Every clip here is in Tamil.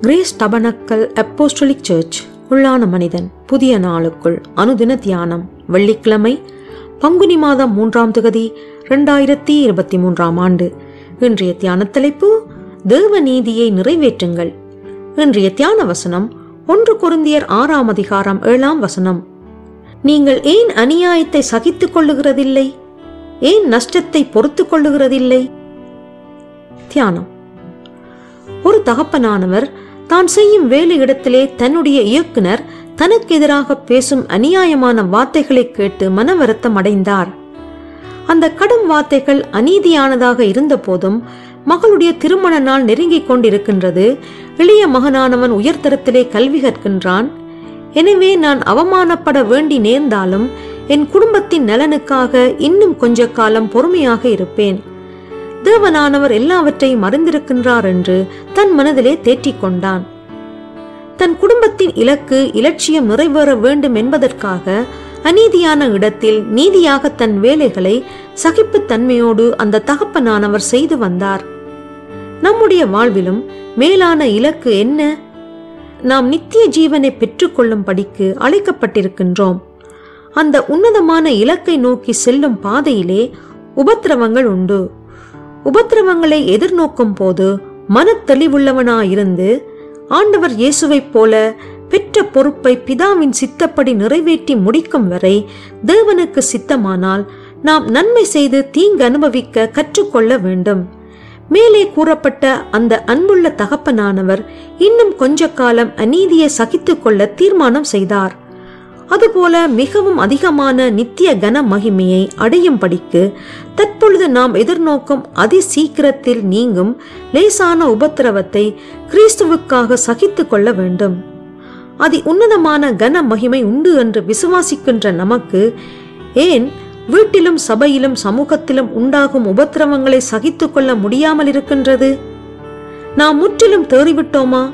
கிரேஸ் டபனக்கல் அப்போஸ்டலிக் சர்ச் உள்ளான மனிதன் புதிய நாளுக்குள் அனுதின தியானம் வெள்ளிக்கிழமை பங்குனி மாதம் மூன்றாம் தொகுதி இரண்டாயிரத்தி இருபத்தி மூன்றாம் ஆண்டு. இன்றைய தியான தலைப்பு தேவ நீதியை நிறைவேற்றுங்கள். இன்றைய தியான வசனம் ஒன்று குருந்தியர் ஆறாம் அதிகாரம் ஏழாம் வசனம். நீங்கள் ஏன் அநியாயத்தை சகித்துக் கொள்ளுகிறதில்லை? ஏன் நஷ்டத்தை பொறுத்துக் கொள்ளுகிறதில்லை? தியானம். ஒரு தகப்பனானவர் தான் செய்யும் வேலை இடத்திலே தன்னுடைய இயக்குனர் தனக்கு எதிராக பேசும் அநியாயமான வார்த்தைகளை கேட்டு மன வருத்தம் அடைந்தார். அந்த கடும் வார்த்தைகள் அநீதியானதாக இருந்த போதும் மகளுடைய திருமண நாள் நெருங்கிக் கொண்டிருக்கின்றது. இளைய மகனானவன் உயர்தரத்திலே கல்வி கற்கின்றான். எனவே நான் அவமானப்பட வேண்டி நேர்ந்தாலும் என் குடும்பத்தின் நலனுக்காக இன்னும் கொஞ்ச காலம் பொறுமையாக இருப்பேன். தேவனானவர் எல்லாவற்றையும் அறிந்திருக்கின்றார் என்று தன் மனதிலே தேற்றிக் கொண்டான். தன் குடும்பத்தின் இலக்கு இலட்சியம் நிறைவேற வேண்டும் என்பதற்காக அநீதியான இடத்தில் நீதியாக தன் வேலைகளை சகிப்புத்தன்மையோடு அந்த தகப்பனானவர் செய்து வந்தார். நம்முடைய வாழ்விலும் மேலான இலக்கு என்ன? நாம் நித்திய ஜீவனை பெற்றுக்கொள்ளும் படிக்கு அழைக்கப்பட்டிருக்கின்றோம். அந்த உன்னதமான இலக்கை நோக்கி செல்லும் பாதையிலே உபத்திரவங்கள் உண்டு. உபத்திரவங்களை எதிர்நோக்கும் போது மனத்தெளிவுள்ளவனாயிருந்து ஆண்டவர் இயேசுவைப் போல பெற்ற பொறுப்பை பிதாவின் சித்தப்படி நிறைவேற்றி முடிக்கும் வரை தேவனுக்கு சித்தமானால் நாம் நன்மை செய்து தீங்கு அனுபவிக்க கற்றுக்கொள்ள வேண்டும். மேலே கூறப்பட்ட அந்த அன்புள்ள தகப்பனானவர் இன்னும் கொஞ்ச காலம் அநீதியை சகித்துக்கொள்ள தீர்மானம் செய்தார். அதுபோல மிகவும் அதிகமான நித்திய கன மகிமையை அடையும் படிக்கு தற்பொழுது நாம் எதிர்நோக்கும் அதி சீக்கிரத்தில் நீங்கும் லேசான உபத்திரவத்தை கிறிஸ்துவுக்காக சகித்து கொள்ள வேண்டும். அதி உன்னதமான கன மகிமை உண்டு என்று விசுவாசிக்கின்ற நமக்கு ஏன் வீட்டிலும் சபையிலும் சமூகத்திலும் உண்டாகும் உபத்திரவங்களை சகித்துக் கொள்ள முடியாமல் இருக்கின்றது? நாம் முற்றிலும் தேறிவிட்டோமா?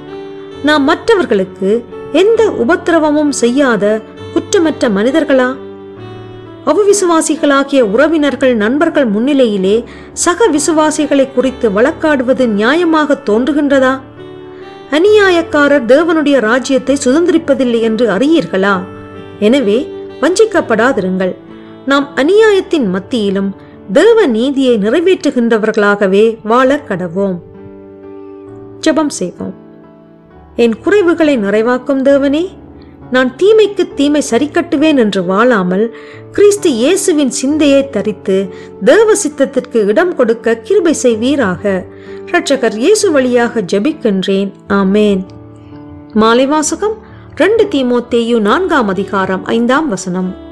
நாம் மற்றவர்களுக்கு எந்த உபத்திரவமும் செய்யாத குற்றமற்ற மனிதர்களா? அவிசுவாசிகளாகிய உறவினர்கள் நண்பர்கள் முன்னிலையிலே சக விசுவாசிகளை குறித்து வழக்காடுவது நியாயமாக தோன்றுகின்றதா? அநியாயக்காரர் தேவனுடைய ராஜ்யத்தை சுதந்திரிப்பதில்லை என்று அறியீர்களா? எனவே வஞ்சிக்கப்படாதிருங்கள். நாம் அநியாயத்தின் மத்தியிலும் தேவ நீதியை நிறைவேற்றுகின்றவர்களாகவே வாழ கடவோம். ஜபம் செய்வோம். என் குறைவுகளை நிறைவாக்கும் தேவனே நான் தீமைக்கு தீமை சரிக்கட்டுவேன் என்று வாழாமல் கிறிஸ்து இயேசுவின் சிந்தையை தரித்து தேவ சித்தத்திற்கு இடம் கொடுக்க கிருபை செய்வீராக. ரட்சகர் இயேசு வழியாக ஜெபிக்கின்றேன். ஆமேன். மாலை வாசகம் ரெண்டு தீமோத்தேயு நான்காம் அதிகாரம் ஐந்தாம் வசனம்.